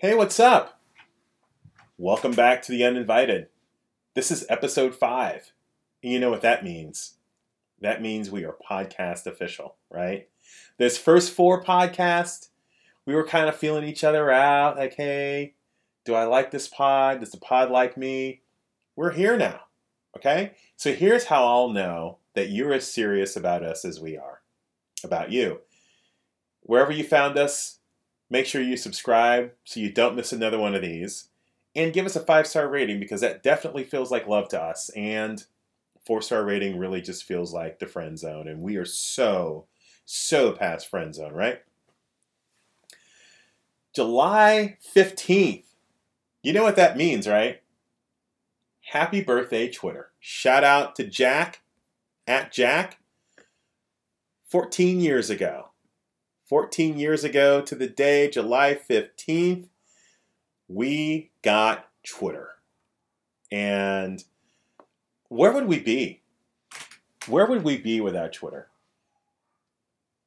Hey, what's up? Welcome back to The Uninvited. This is episode five. And you know what that means? That means we are podcast official, right? This first four podcasts, we were kind of feeling each other out like, hey, do I like this pod? Does the pod like me? We're here now, okay? So here's how I'll know that you're as serious about us as we are about you. Wherever you found us, make sure you subscribe so you don't miss another one of these. And give us a five star rating because that definitely feels like love to us. And four star rating really just feels like the friend zone. And we are so, so past friend zone, right? July 15th. You know what that means, right? Happy birthday, Twitter. Shout out to Jack at Jack. 14 years ago. 14 years ago to the day, July 15th, we got Twitter. And where would we be? Where would we be without Twitter?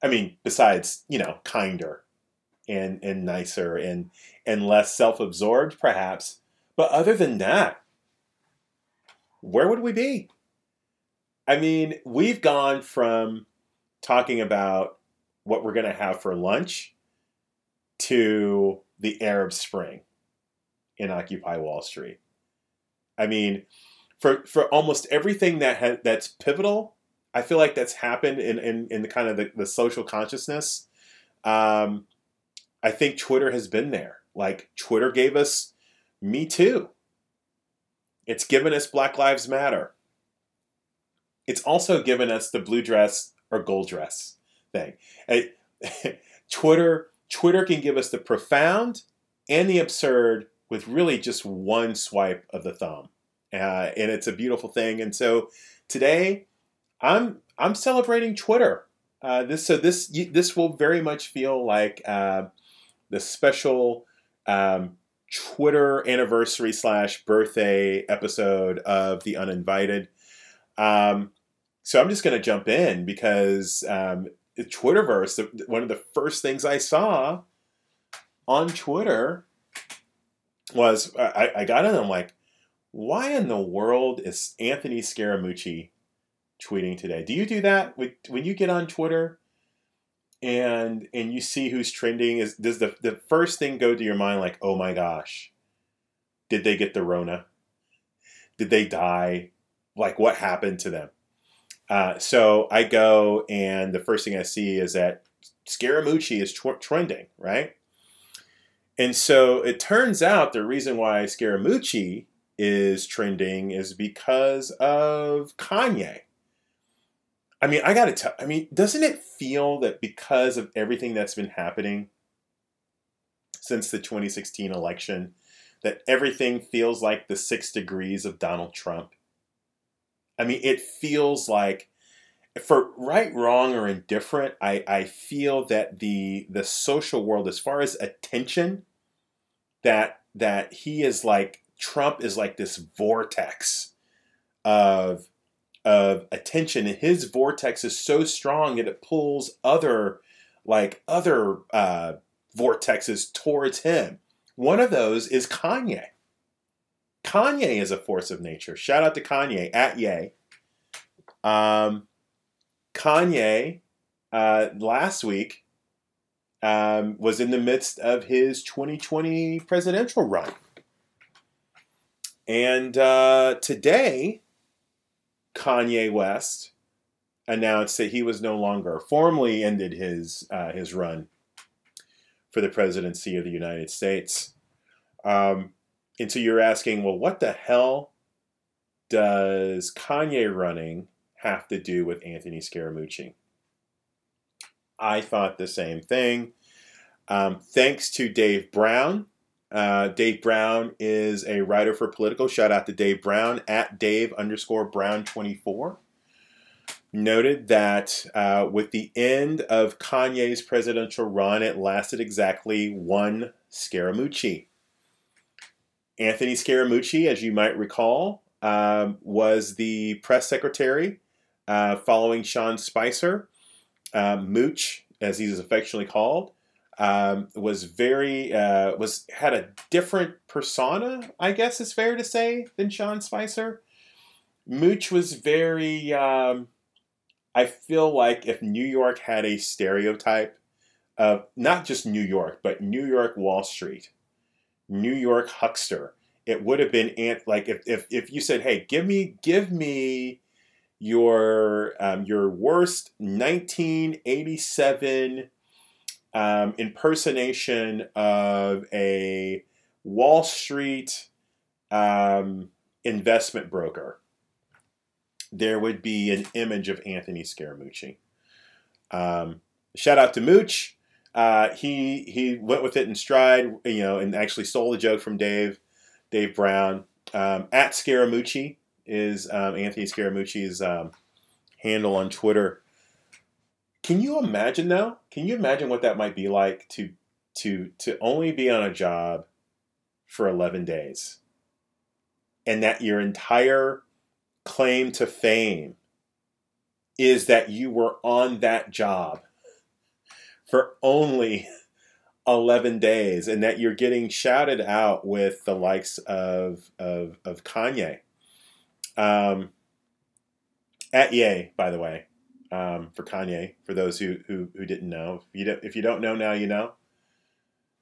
I mean, besides, you know, kinder and and nicer and and less self-absorbed perhaps, but other than that, where would we be? I mean, we've gone from talking about what we're going to have for lunch to the Arab Spring in Occupy Wall Street. I mean, for for almost everything that ha- that's pivotal, I feel like that's happened in in, in the kind of the, the social consciousness. Um, I think Twitter has been there. Like Twitter gave us Me Too. It's given us Black Lives Matter. It's also given us the blue dress or gold dress thing. Twitter Twitter can give us the profound and the absurd with really just one swipe of the thumb, uh, and it's a beautiful thing. And so today, I'm I'm celebrating Twitter. Uh, this so this this will very much feel like uh, the special um, Twitter anniversary slash birthday episode of The Uninvited. Um, so I'm just going to jump in because um, Twitterverse, one of the first things I saw on Twitter was I, I got in. I'm like, why in the world is Anthony Scaramucci tweeting today? Do you do that when you get on Twitter and and you see who's trending? Is does the the first thing go to your mind like, oh my gosh, did they get the Rona? Did they die? Like what happened to them? Uh, so I go, and the first thing I see is that Scaramucci is tw- trending, right? And so it turns out the reason why Scaramucci is trending is because of Kanye. I mean, I gotta tell, I mean, doesn't it feel that because of everything that's been happening since the 2016 election, that everything feels like the six degrees of Donald Trump? I mean, it feels like for right, wrong, or indifferent, I, I feel that the the social world, as far as attention, that that he is like Trump is like this vortex of of attention, and his vortex is so strong that it pulls other like other uh, vortexes towards him. One of those is Kanye. Kanye is a force of nature. Shout out to Kanye at Ye. Um, Kanye uh, last week um, was in the midst of his 2020 presidential run. And uh, today, Kanye West announced that he was no longer formally ended his uh, his run for the presidency of the United States. Um, and so you're asking, well, what the hell does Kanye running have to do with Anthony Scaramucci? I thought the same thing. Um, thanks to Dave Brown. Uh, Dave Brown is a writer for Politico. Shout out to Dave Brown at Dave underscore Brown 24. Noted that uh, with the end of Kanye's presidential run, it lasted exactly one Scaramucci. Anthony Scaramucci, as you might recall, um, was the press secretary uh, following Sean Spicer, uh, Mooch, as he's affectionately called, um, was very uh, was had a different persona, I guess is fair to say, than Sean Spicer. Mooch was very. Um, I feel like if New York had a stereotype of not just New York, but New York Wall Street, New York huckster, it would have been ant like if, if if you said, "Hey, give me give me your um, your worst 1987 um, impersonation of a Wall Street um, investment broker," there would be an image of Anthony Scaramucci. Um, shout out to Mooch. Uh, he he went with it in stride, you know, and actually stole the joke from Dave, Dave Brown. Um, at Scaramucci is um, Anthony Scaramucci's um, handle on Twitter. Can you imagine though? Can you imagine what that might be like to to to only be on a job for eleven days, and that your entire claim to fame is that you were on that job for only 11 days and that you're getting shouted out with the likes of, of, of Kanye. Um, at Ye, by the way, um, for Kanye, for those who, who, who didn't know. If you, don't, if you don't know now, you know.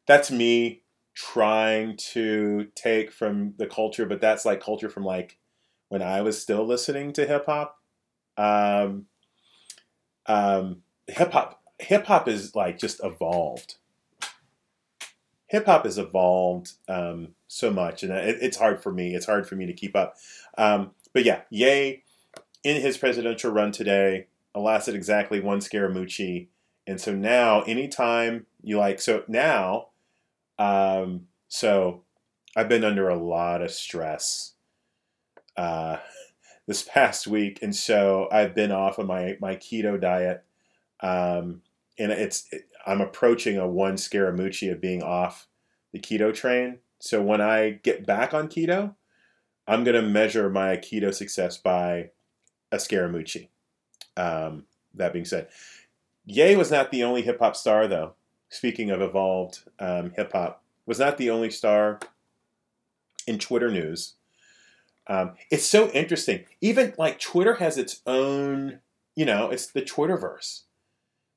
That's me trying to take from the culture, but that's like culture from like when I was still listening to hip hop. Um, um, hip hop hip hop is like just evolved. Hip hop has evolved um, so much, and it, it's hard for me. It's hard for me to keep up. Um, but yeah, Ye, in his presidential run today lasted exactly one Scaramucci, and so now anytime you like, so now, um, so I've been under a lot of stress uh, this past week, and so I've been off of my my keto diet. Um, and it's it, I'm approaching a one Scaramucci of being off the keto train. So when I get back on keto, I'm going to measure my keto success by a Scaramucci. Um, that being said, Ye was not the only hip hop star, though. Speaking of evolved um, hip hop, was not the only star in Twitter news. Um, it's so interesting. Even like Twitter has its own, you know, it's the Twitterverse.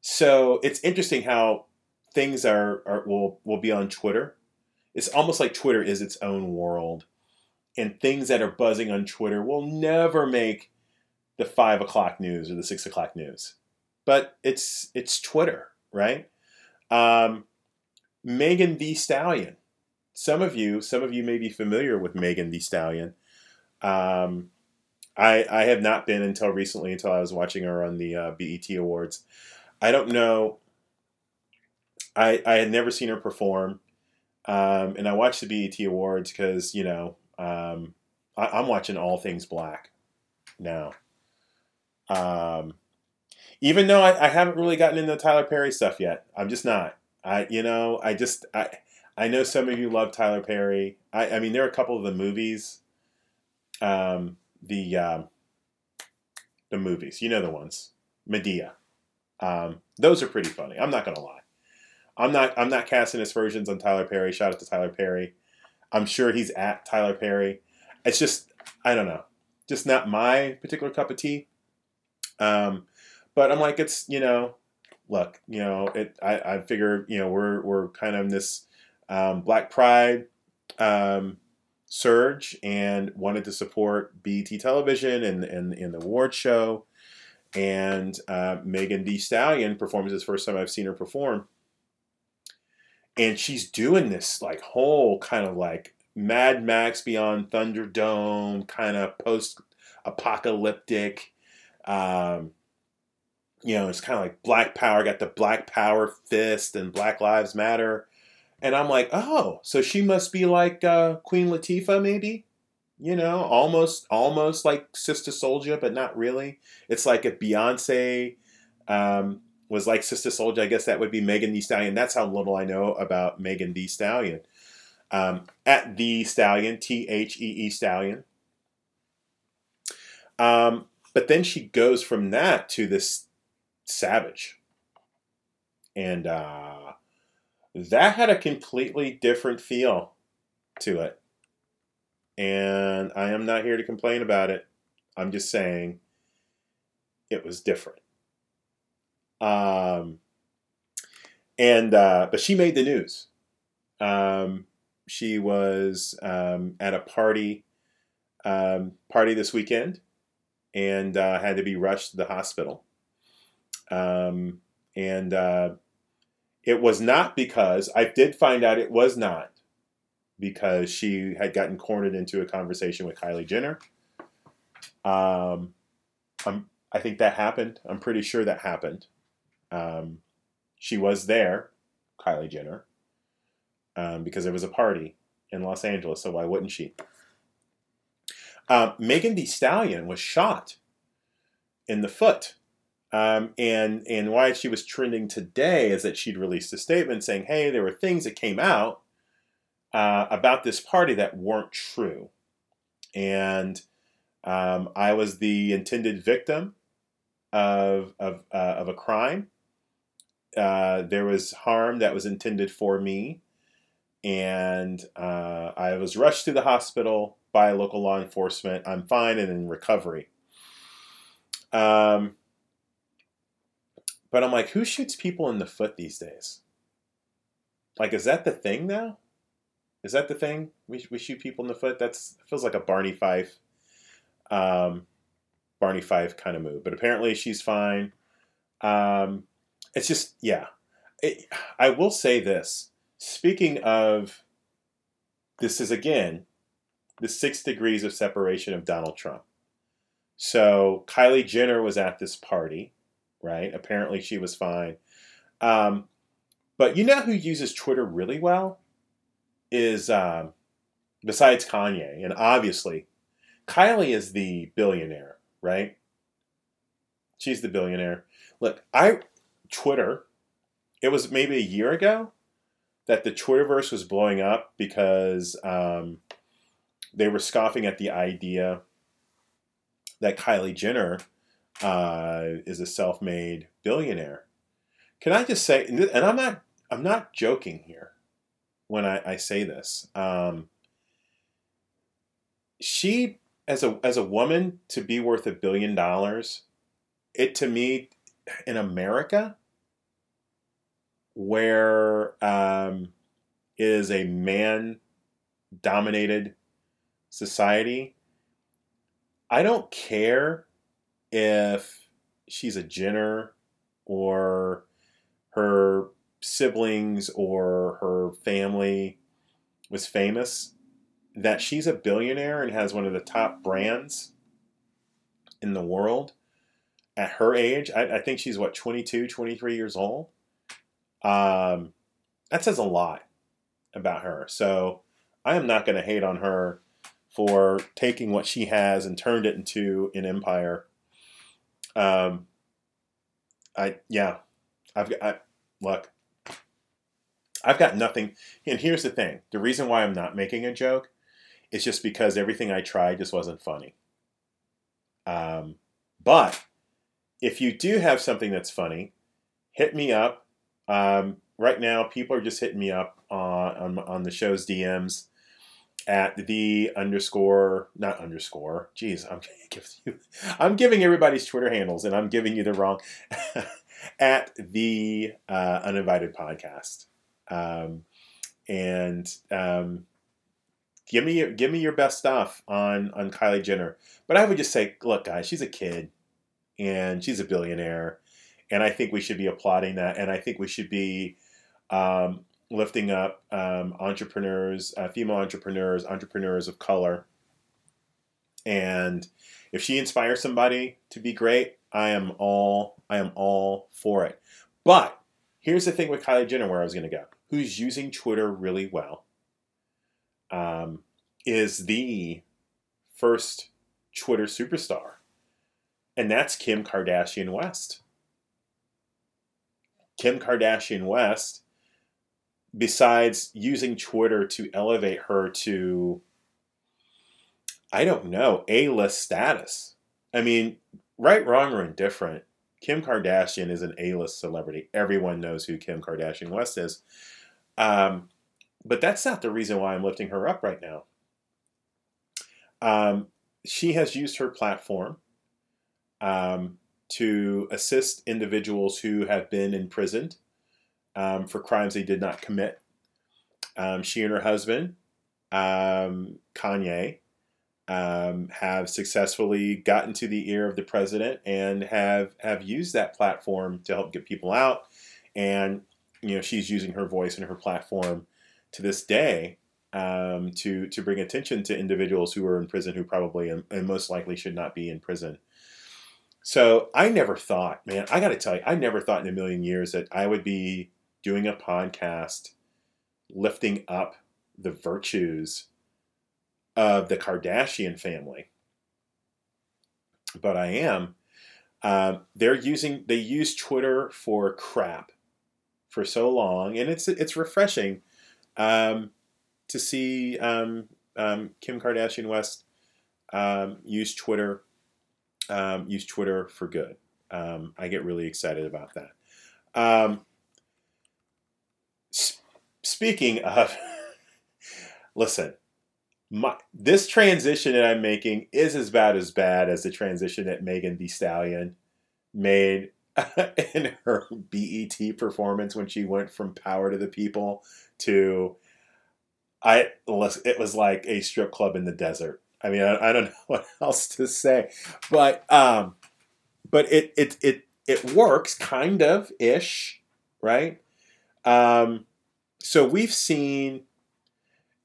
So it's interesting how things are, are will will be on Twitter. It's almost like Twitter is its own world, and things that are buzzing on Twitter will never make the five o'clock news or the six o'clock news. But it's it's Twitter, right? Um, Megan Thee Stallion. Some of you, some of you may be familiar with Megan Thee Stallion. Um, I I have not been until recently, until I was watching her on the uh, BET Awards. I don't know. I I had never seen her perform, um, and I watched the BET Awards because you know um, I, am watching all things black now. Um, even though I, I, haven't really gotten into Tyler Perry stuff yet, I'm just not. I you know I just I I know some of you love Tyler Perry. I I mean there are a couple of the movies. Um, the um, the movies, you know the ones, Madea. Um, those are pretty funny. I'm not gonna lie. I'm not I'm not casting aspersions on Tyler Perry. Shout out to Tyler Perry. I'm sure he's at Tyler Perry. It's just I don't know, just not my particular cup of tea. Um, but I'm like it's you know, look you know it. I, I figure you know we're we're kind of in this um, Black Pride um, surge and wanted to support BET Television and and, and the award show and uh, Megan Thee Stallion performs this first time I've seen her perform, and she's doing this like whole kind of like Mad Max Beyond Thunderdome kind of post apocalyptic. Um, you know, it's kind of like Black Power, got the Black Power fist and Black Lives Matter. And I'm like, oh, so she must be like uh, Queen Latifah, maybe? You know, almost almost like Sister Souljah, but not really. It's like if Beyonce um, was like Sister Souljah, I guess that would be Megan Thee Stallion. That's how little I know about Megan Thee Stallion. Um, at the Stallion, T H E E Stallion. Um, but then she goes from that to this savage, and uh, that had a completely different feel to it. And I am not here to complain about it. I'm just saying it was different. Um, and uh, but she made the news. Um, she was um, at a party um, party this weekend and uh, had to be rushed to the hospital. Um, and uh, it was not because I did find out it was not because she had gotten cornered into a conversation with Kylie Jenner. Um, I'm, I think that happened. I'm pretty sure that happened. Um, she was there, Kylie Jenner, um, because there was a party in Los Angeles, so why wouldn't she? Uh, Megan Thee Stallion was shot in the foot. Um, and and why she was trending today is that she'd released a statement saying, "Hey, there were things that came out uh, about this party that weren't true, and um, I was the intended victim of of, uh, of a crime. Uh, there was harm that was intended for me, and uh, I was rushed to the hospital by local law enforcement. I'm fine and in recovery." Um, but I'm like, who shoots people in the foot these days? Like, is that the thing now? Is that the thing? We, we shoot people in the foot? That's feels like a Barney Fife, um, Barney Fife kind of move. But apparently she's fine. Um, it's just, yeah. It, I will say this. Speaking of, this is again the six degrees of separation of Donald Trump. So Kylie Jenner was at this party right? Apparently she was fine. Um, but you know who uses Twitter really well? Is um, besides Kanye, and obviously Kylie is the billionaire, right? She's the billionaire. Look, I Twitter. It was maybe a year ago that the Twitterverse was blowing up because um, they were scoffing at the idea that Kylie Jenner uh, is a self-made billionaire. Can I just say, and I'm not, I'm not joking here when I, I say this. Um, she, as a as a woman, to be worth a billion dollars, it to me, in America, where um, is a man dominated society, I don't care if she's a Jenner or her siblings or her family was famous, that she's a billionaire and has one of the top brands in the world at her age. I, I think she's what, 22, 23 years old. Um, that says a lot about her. So I am not going to hate on her for taking what she has and turned it into an empire um, I yeah, I've got look. I've got nothing. And here's the thing: the reason why I'm not making a joke is just because everything I tried just wasn't funny. Um, but if you do have something that's funny, hit me up. Um, right now, people are just hitting me up on, on, on the show's DMs at the underscore not underscore. Geez, I'm giving you, I'm giving everybody's Twitter handles, and I'm giving you the wrong at the uh, uninvited podcast. Um, and um, give me your, give me your best stuff on on Kylie Jenner. But I would just say, look, guys, she's a kid, and she's a billionaire, and I think we should be applauding that, and I think we should be um, lifting up um, entrepreneurs, uh, female entrepreneurs, entrepreneurs of color. And if she inspires somebody to be great, I am all I am all for it. But here's the thing with Kylie Jenner, where I was going to go, who's using Twitter really well, um, is the first Twitter superstar, and that's Kim Kardashian West. Kim Kardashian West besides using Twitter to elevate her to, I don't know, A list status. I mean, right, wrong, or indifferent, Kim Kardashian is an A list celebrity. Everyone knows who Kim Kardashian West is. Um, but that's not the reason why I'm lifting her up right now. Um, she has used her platform um, to assist individuals who have been imprisoned um, for crimes they did not commit. Um, she and her husband, um, Kanye, have successfully gotten to the ear of the president and have have used that platform to help get people out. And you know, she's using her voice and her platform to this day um, to to bring attention to individuals who are in prison who probably and, most likely should not be in prison. So I never thought, man, I got to tell you, I never thought in a million years that I would be doing a podcast lifting up the virtues of the Kardashian family. But I am. Uh, they're using they use Twitter for crap for so long, and it's it's refreshing um, to see um, um, Kim Kardashian West um, use Twitter um, use Twitter for good. I get really excited about that. Sp- speaking of, listen, my, this transition that I'm making is as bad as bad as the transition that Megan Thee Stallion made in her BET performance when she went from Power to the People to I it was like a strip club in the desert. I mean, I, I don't know what else to say, but um, but it it it it works kind of ish, right? Um, so we've seen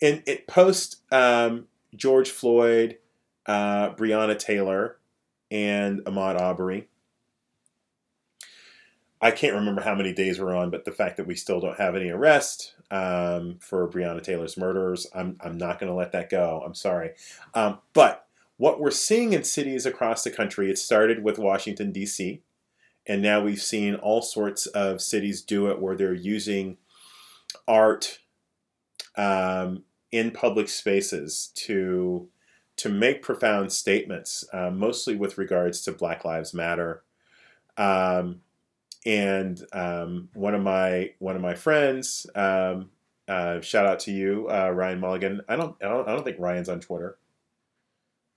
in it post um, George Floyd, uh, Breonna Taylor, and Ahmaud Arbery. I can't remember how many days we're on, but the fact that we still don't have any arrest um, for Breonna Taylor's murders, I'm, I'm not going to let that go. I'm sorry. Um, but what we're seeing in cities across the country, it started with Washington, D.C., and now we've seen all sorts of cities do it where they're using art um, in public spaces to to make profound statements, uh, mostly with regards to Black Lives Matter. Um, and um, one of my one of my friends, um, uh, shout out to you, uh, Ryan Mulligan. I don't, I don't I don't think Ryan's on Twitter,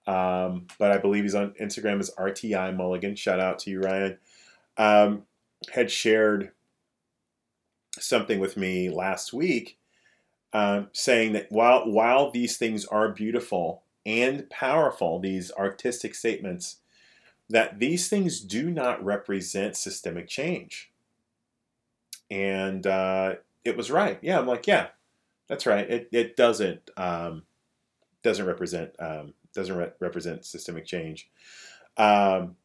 um, but I believe he's on Instagram as RTI Mulligan. Shout out to you, Ryan. Um, had shared something with me last week, uh, saying that while while these things are beautiful and powerful, these artistic statements that these things do not represent systemic change. And uh, it was right. Yeah, I'm like, yeah, that's right. It, it doesn't um, doesn't represent um, doesn't re- represent systemic change. Um,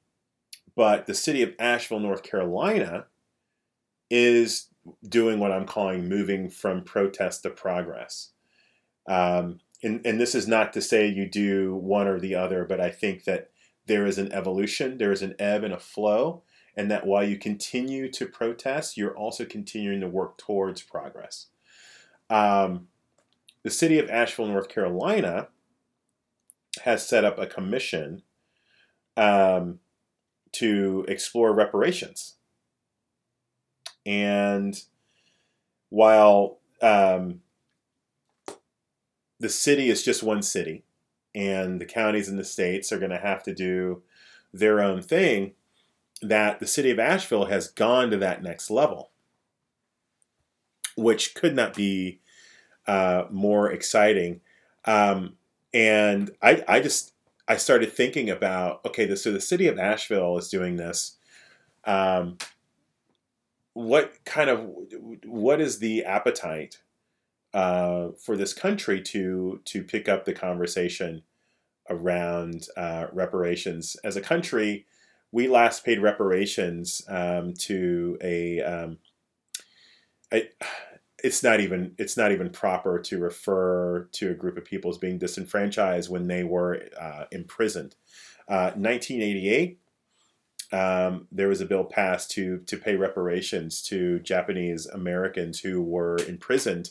but the city of Asheville, North Carolina, is doing what I'm calling moving from protest to progress. Um, and, and this is not to say you do one or the other, but I think that there is an evolution, there is an ebb and a flow, and that while you continue to protest, you're also continuing to work towards progress. Um, the city of Asheville, North Carolina, has set up a commission um, to explore reparations. And while um, the city is just one city, and the counties and the states are going to have to do their own thing, that the city of Asheville has gone to that next level, which could not be uh, more exciting. Um, and I, I just I started thinking about okay, so the city of Asheville is doing this. Um, what kind of what is the appetite uh, for this country to to pick up the conversation around uh, reparations. As a country, we last paid reparations um, to a, um. It's not even it's not even proper to refer to a group of people as being disenfranchised when they were uh, imprisoned. 1988, uh, um, there was a bill passed to to pay reparations to Japanese Americans who were imprisoned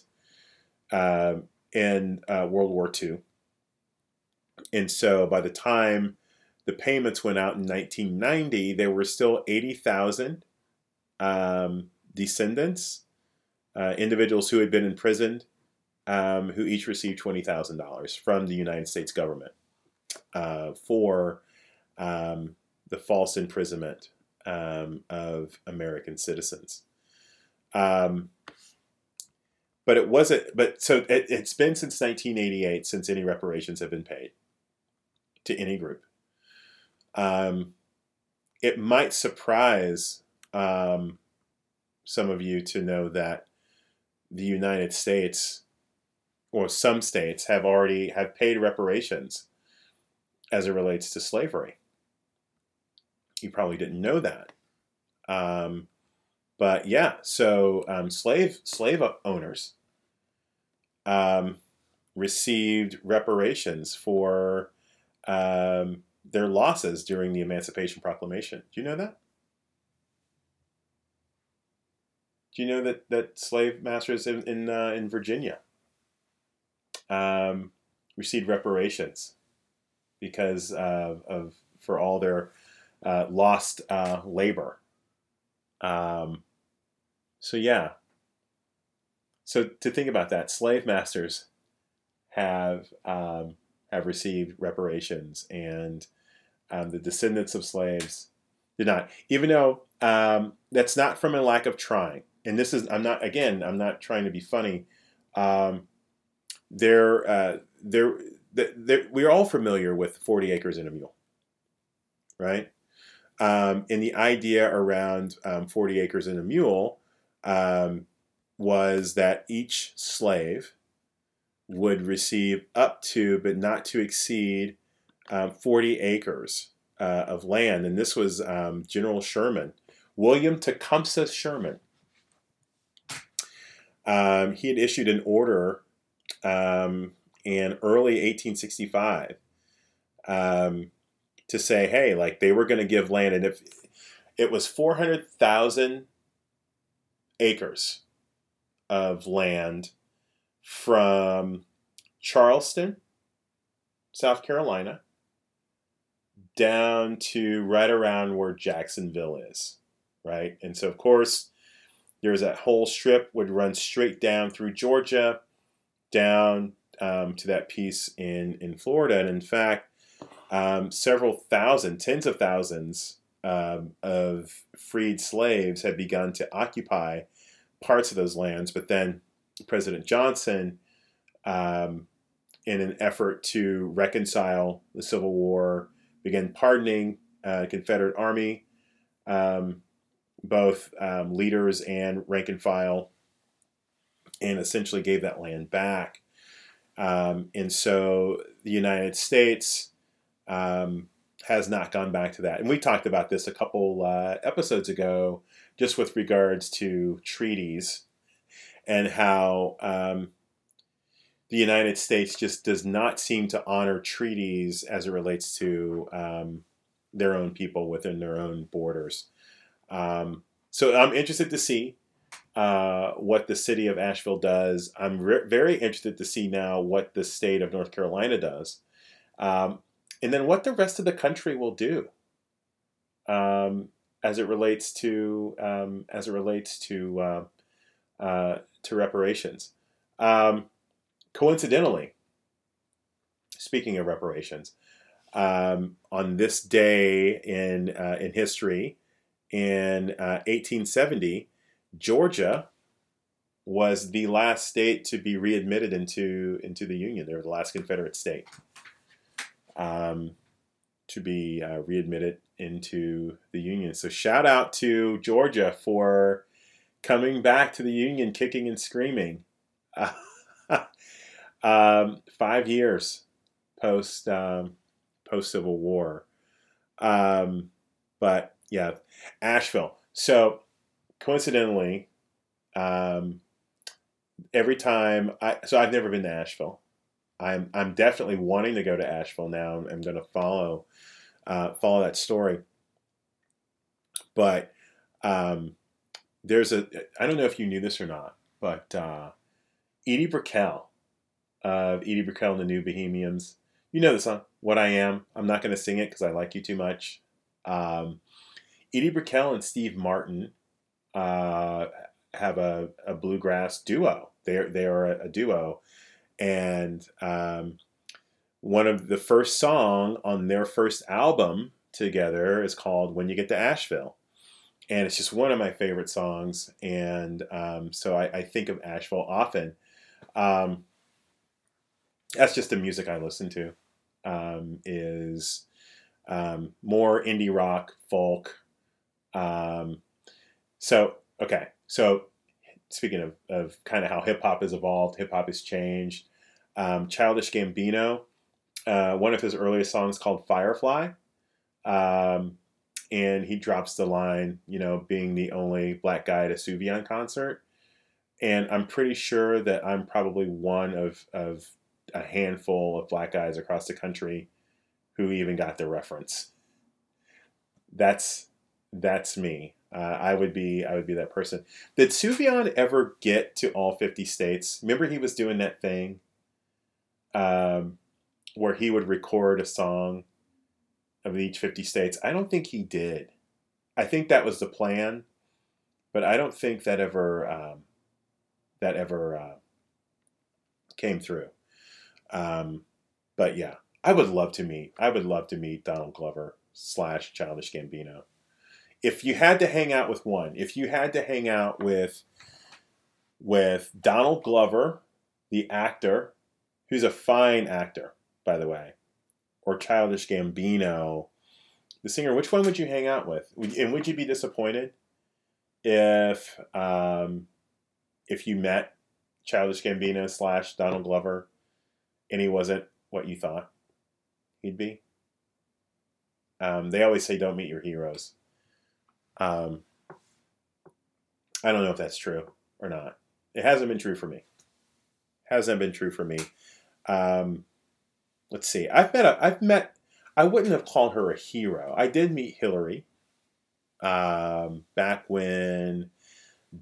uh, in uh, World War II. And so by the time the payments went out in 1990, there were still 80,000 um, descendants uh, individuals who had been imprisoned, um, who each received twenty thousand dollars from the United States government uh, for um, the false imprisonment um, of American citizens. Um, but it wasn't. But so it, it's been since 1988 since any reparations have been paid to any group. Um, it might surprise um, some of you to know that the United States or some states have already have paid reparations as it relates to slavery. You probably didn't know that. Um, but yeah, so um, slave slave owners um, received reparations for um, their losses during the Emancipation Proclamation. Do you know that? Do you know that, that slave masters in in, uh, in Virginia um, received reparations because of, of for all their uh, lost uh, labor? Um, so yeah. So to think about that, slave masters have um, have received reparations, and um, the descendants of slaves did not. Even though um, that's not from a lack of trying, and this is I'm not again I'm not trying to be funny. Um, they're, uh, they're, we're all familiar with 40 acres and a mule, right? Um, and the idea around um, 40 acres and a mule um, was that each slave would receive up to, but not to exceed, um, 40 acres uh, of land. And this was um, General Sherman, William Tecumseh Sherman. Um, he had issued an order in early 1865 um, to say, hey, like they were going to give land, and if it was 400,000 acres of land from Charleston, South Carolina, down to right around where Jacksonville is, right? And so, of course, there's that whole strip would run straight down through Georgia, down um, to that piece in in Florida, and in fact, um, several thousand, tens of thousands um, of freed slaves had begun to occupy parts of those lands. But then President Johnson, um, in an effort to reconcile the Civil War, began pardoning uh, Confederate Army, um, both um, leaders and rank and file, and essentially gave that land back. Um, and so the United States um, has not gone back to that. And we talked about this a couple uh, episodes ago, just with regards to treaties and how um, the United States just does not seem to honor treaties as it relates to um, their own people within their own borders. Um, so I'm interested to see uh, what the city of Asheville does. I'm re- very interested to see now what the state of North Carolina does. Um, and then what the rest of the country will do um, as it relates to um, as it relates to uh, uh, to reparations. Um, coincidentally, speaking of reparations, um, on this day in uh, in history, in 1870, uh, Georgia was the last state to be readmitted into into the Union. They were the last Confederate state um, to be uh, readmitted into the Union. So shout out to Georgia for coming back to the Union, kicking and screaming. um, five years post um, post Civil War, um, but yeah, Asheville. So coincidentally, um, every time I so I've never been to Asheville. I'm I'm definitely wanting to go to Asheville now. I'm, going to follow uh, follow that story. But um, there's a I don't know if you knew this or not, but uh, Edie Brickell of Edie Brickell and the New Bohemians. You know the song, What I Am. I'm not going to sing it because I like you too much. Um, Edie Brickell and Steve Martin uh, have a, a bluegrass duo. They they are a, a duo, and um, one of the first song on their first album together is called "When You Get to Asheville," and it's just one of my favorite songs. And um, so I, I, think of Asheville often. Um, that's just the music I listen to. Um, is um, more indie rock, folk. Um, so okay, so speaking of, of kind of how hip hop has evolved, hip hop has changed. Um, Childish Gambino, uh, one of his earliest songs called Firefly. Um, and he drops the line, you know, being the only black guy at a Sufjan concert. And I'm pretty sure that I'm probably one of, of a handful of black guys across the country who even got the reference. That's that's me. Uh, I would be I would be that person. Did Sufjan ever get to all 50 states? Remember he was doing that thing um, where he would record a song of each 50 states. I don't think he did. I think that was the plan, but I don't think that ever um, that ever uh, came through. Um, but yeah, I would love to meet. I would love to meet Donald Glover slash Childish Gambino. If you had to hang out with one, if you had to hang out with with Donald Glover, the actor, who's a fine actor, by the way, or Childish Gambino, the singer, which one would you hang out with? And would you be disappointed if um, if you met Childish Gambino slash Donald Glover and he wasn't what you thought he'd be? Um, they always say don't meet your heroes. Um, I don't know if that's true or not. It hasn't been true for me. Hasn't been true for me. Um, let's see. I've met. A, I've met. I wouldn't have called her a hero. I did meet Hillary um, back when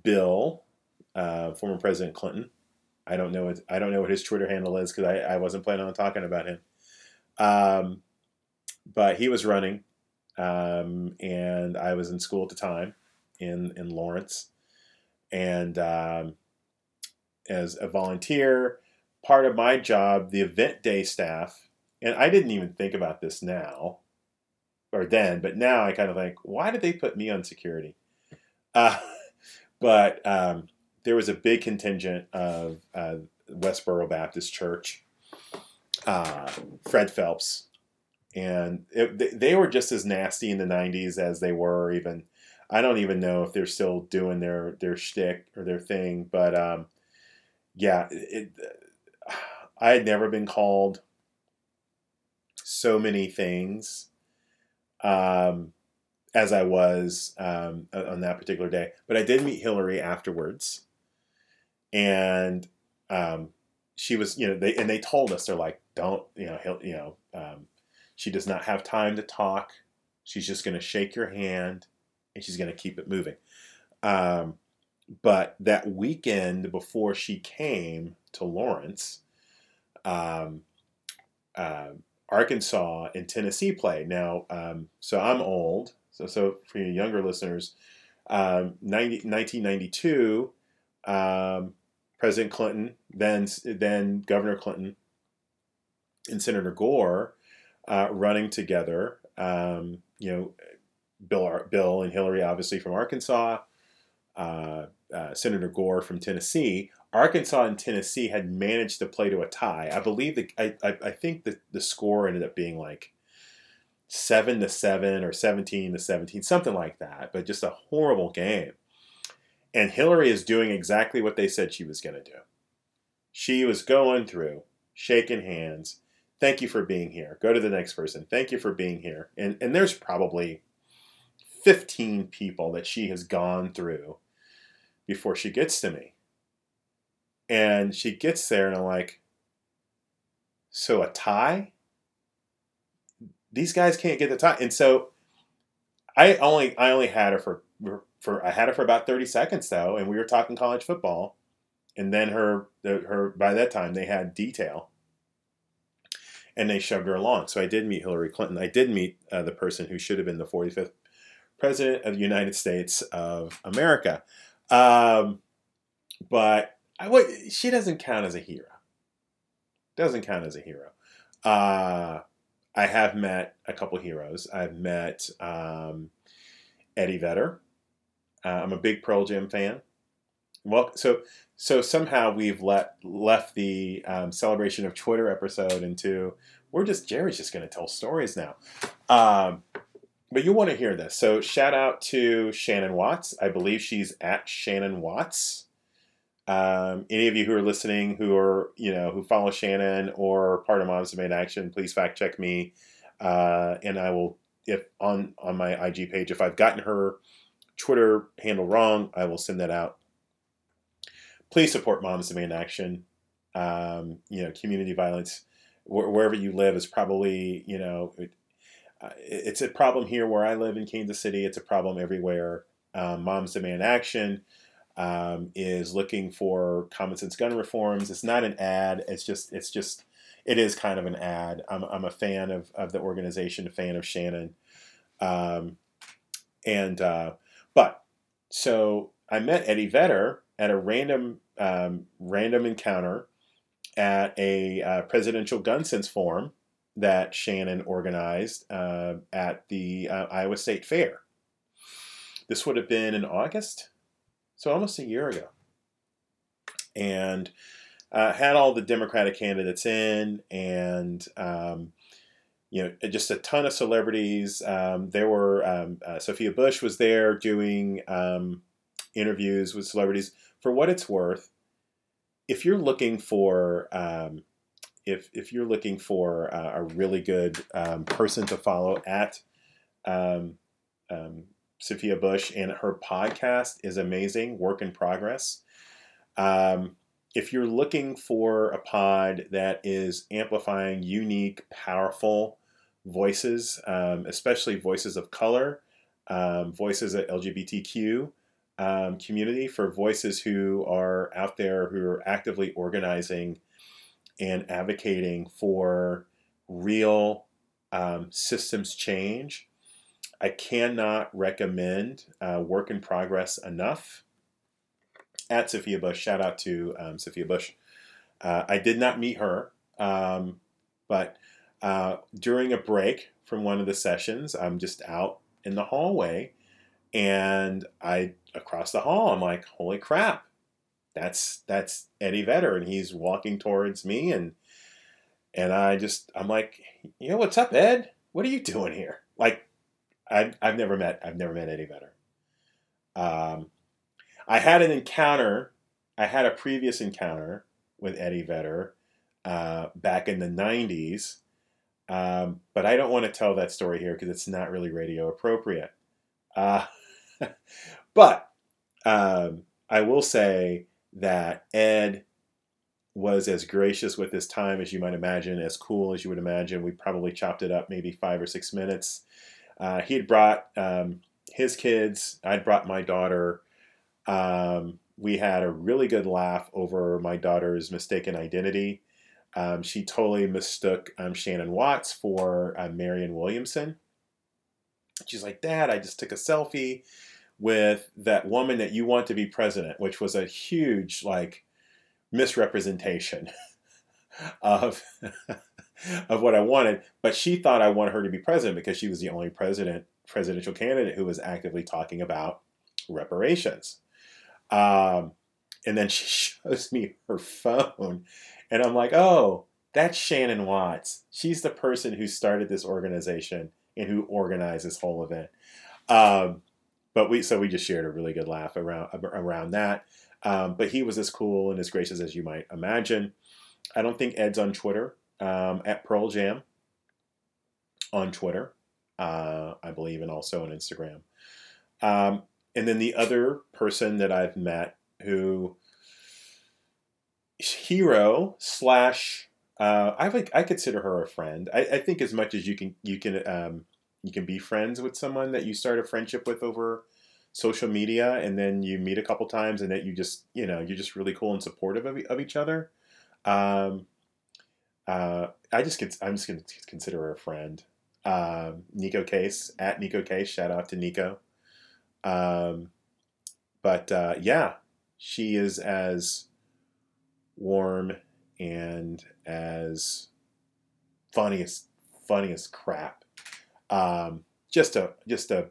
Bill, uh, former President Clinton. I don't know. What, I don't know what his Twitter handle is because I, I wasn't planning on talking about him. Um, but he was running, um, and I was in school at the time in in Lawrence, and um, as a volunteer, part of my job, the event day staff, and I didn't even think about this now or then, but now I kind of think, why did they put me on security? Uh, but um, there was a big contingent of uh, Westboro Baptist Church, uh, Fred Phelps, and it, they were just as nasty in the '90s as they were even. I don't even know if they're still doing their their shtick or their thing, but um, yeah, it, I had never been called so many things um, as I was um, on that particular day. But I did meet Hillary afterwards, and um, she was, you know, they and they told us they're like, don't, you know, you know, um, she does not have time to talk. She's just going to shake your hand, and she's going to keep it moving. Um, but that weekend before she came to Lawrence, um, uh, Arkansas and Tennessee play. Now, um, so I'm old. So, so for your younger listeners, um, 90, 1992, um, President Clinton, then then Governor Clinton, and Senator Gore uh, running together. Um, you know, Bill Bill and Hillary, obviously from Arkansas, uh, uh, Senator Gore from Tennessee. Arkansas and Tennessee had managed to play to a tie. I believe I, I, I think the score ended up being like seven to seven or seventeen to seventeen, something like that. But just a horrible game. And Hillary is doing exactly what they said she was going to do. She was going through, shaking hands. Thank you for being here. Go to the next person. Thank you for being here. And and there's probably 15 people that she has gone through before she gets to me. And she gets there, and I'm like, so a tie? These guys can't get the tie. And so I only I only had her for for I had her for about 30 seconds though, and we were talking college football. And then her her by that time they had detail, and they shoved her along. So I did meet Hillary Clinton. I did meet uh, the person who should have been the 45th president of the United States of America. Um, but I she doesn't count as a hero. Doesn't count as a hero. Uh, I have met a couple heroes. I've met um, Eddie Vedder. Uh, I'm a big Pearl Jam fan. Well, so so somehow we've let left the um, celebration of Twitter episode into we're just Jerry's just going to tell stories now. Um, but you want to hear this, so shout out to Shannon Watts. I believe she's at Shannon Watts. Um, any of you who are listening, who are you know who follow Shannon or part of Moms Demand Action, please fact check me, uh, and I will if on on my IG page if I've gotten her Twitter handle wrong, I will send that out. Please support Moms Demand Action. Um, you know, community violence wh- wherever you live is probably you know it, uh, it's a problem here where I live in Kansas City. It's a problem everywhere. Um, Moms Demand Action um, is looking for common sense gun reforms. It's not an ad. It's just it's just it is kind of an ad. I'm, I'm a fan of, of the organization, a fan of Shannon, um, and uh, but so I met Eddie Vedder at a random um, random encounter at a uh, presidential gun sense forum that Shannon organized uh, at the uh, Iowa State Fair. This would have been in August, so almost a year ago. And uh, had all the Democratic candidates in, and um, you know, just a ton of celebrities. Um, there were um, uh, Sophia Bush was there doing um, interviews with celebrities. For what it's worth, if you're looking for um, if if you're looking for uh, a really good um, person to follow at um, um, Sophia Bush and her podcast is amazing, work in progress. Um, if you're looking for a pod that is amplifying unique, powerful voices, um, especially voices of color, um, voices at LGBTQ community, for voices who are out there who are actively organizing and advocating for real um, systems change. I cannot recommend uh, Work in Progress enough. At Sophia Bush, shout out to um, Sophia Bush. Uh, I did not meet her, um, but uh, during a break from one of the sessions, I'm just out in the hallway, and I across the hall, I'm like, "Holy crap! that's that's Eddie Vedder, and he's walking towards me, and and I just I'm like, you know, what's up, Ed? What are you doing here? Like, I I've never met I've never met Eddie Vedder. Um, I had an encounter. I had a previous encounter with Eddie Vedder uh, back in the '90s, um, but I don't want to tell that story here because it's not really radio appropriate. Uh, but um, I will say that Ed was as gracious with his time as you might imagine, as cool as you would imagine. We probably chopped it up maybe five or six minutes. Uh, he had brought um, his kids, I'd brought my daughter. Um, we had a really good laugh over my daughter's mistaken identity. Um, she totally mistook um, Shannon Watts for uh, Marianne Williamson. She's like, Dad, I just took a selfie with that woman that you want to be president, which was a huge like misrepresentation of of what I wanted. But she thought I wanted her to be president because she was the only president presidential candidate who was actively talking about reparations. Um, and then she shows me her phone, and I'm like, oh, that's Shannon Watts. She's the person who started this organization and who organized this whole event. Um, but we so we just shared a really good laugh around around that. Um, but he was as cool and as gracious as you might imagine. I don't think Ed's on Twitter um, at Pearl Jam on Twitter, uh, I believe, and also on Instagram. Um, and then the other person that I've met who hero slash uh, I would I consider her a friend. I, I, think as much as you can you can um, you can be friends with someone that you start a friendship with over social media and then you meet a couple times and that you just you know you're just really cool and supportive of, of each other um, uh, i just get, i'm just going to consider her a friend um, Neko Case at Neko Case shout out to Neko um, but uh, yeah, she is as warm and as funny as crap. Um, just a just a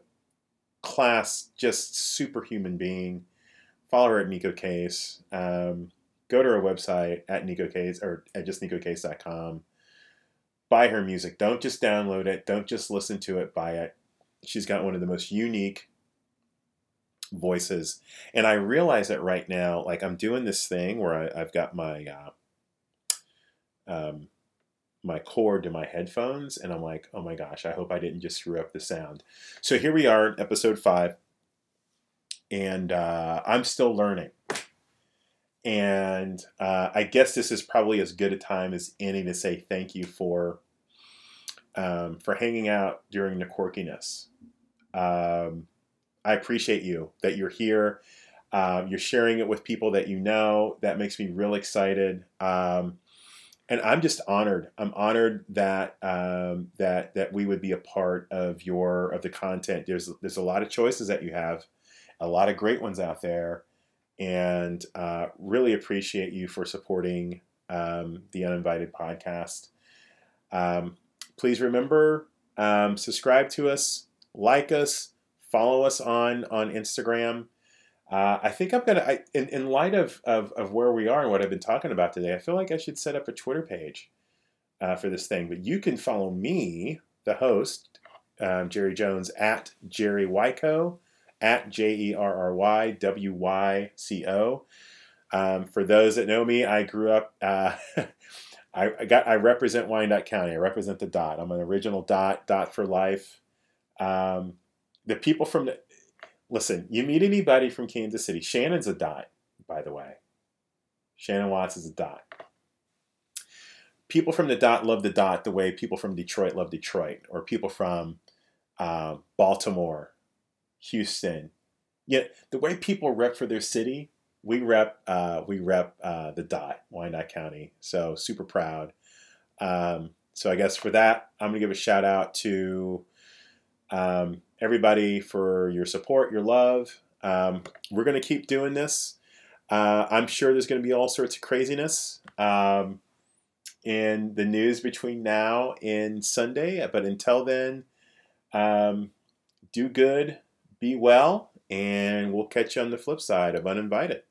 class, just superhuman being. Follow her at Neko Case. Um, go to her website at Neko Case or at just NekoCase.com. Buy her music. Don't just download it. Don't just listen to it. Buy it. She's got one of the most unique voices. And I realize that right now, like I'm doing this thing where I, have got my uh, um, my cord to my headphones, and I'm like, oh my gosh, I hope I didn't just screw up the sound. So here we are, episode five, and uh, I'm still learning. And uh, I guess this is probably as good a time as any to say thank you for um, for hanging out during the quirkiness. Um, I appreciate you that you're here. Um, you're sharing it with people that you know. That makes me real excited. Um, and I'm just honored. I'm honored that um, that that we would be a part of your of the content. There's there's a lot of choices that you have, a lot of great ones out there, and uh, really appreciate you for supporting um, the Uninvited podcast. Um, please remember um, subscribe to us, like us, follow us on on Instagram. Uh, I think I'm gonna, I, in, in light of, of, of where we are and what I've been talking about today, I feel like I should set up a Twitter page uh, for this thing. But you can follow me, the host, um, Jerry Jones, at Jerry Wyco, at J E R R Y W Y C O. Um, for those that know me, I grew up. Uh, I, I, got. I represent Wyandotte County. I represent the dot. I'm an original dot. Dot for life. Um, the people from the listen, you meet anybody from Kansas City. Shannon's a dot, by the way. Shannon Watts is a dot. People from the dot love the dot the way people from Detroit love Detroit, or people from uh, Baltimore, Houston. Yeah, the way people rep for their city, we rep uh, we rep uh, the dot, Wyandotte County. So super proud. Um, so I guess for that, I'm gonna give a shout out to um, everybody for your support, your love. Um, we're going to keep doing this. Uh, I'm sure there's going to be all sorts of craziness um, in the news between now and Sunday. But until then, um, do good, be well, and we'll catch you on the flip side of Uninvited.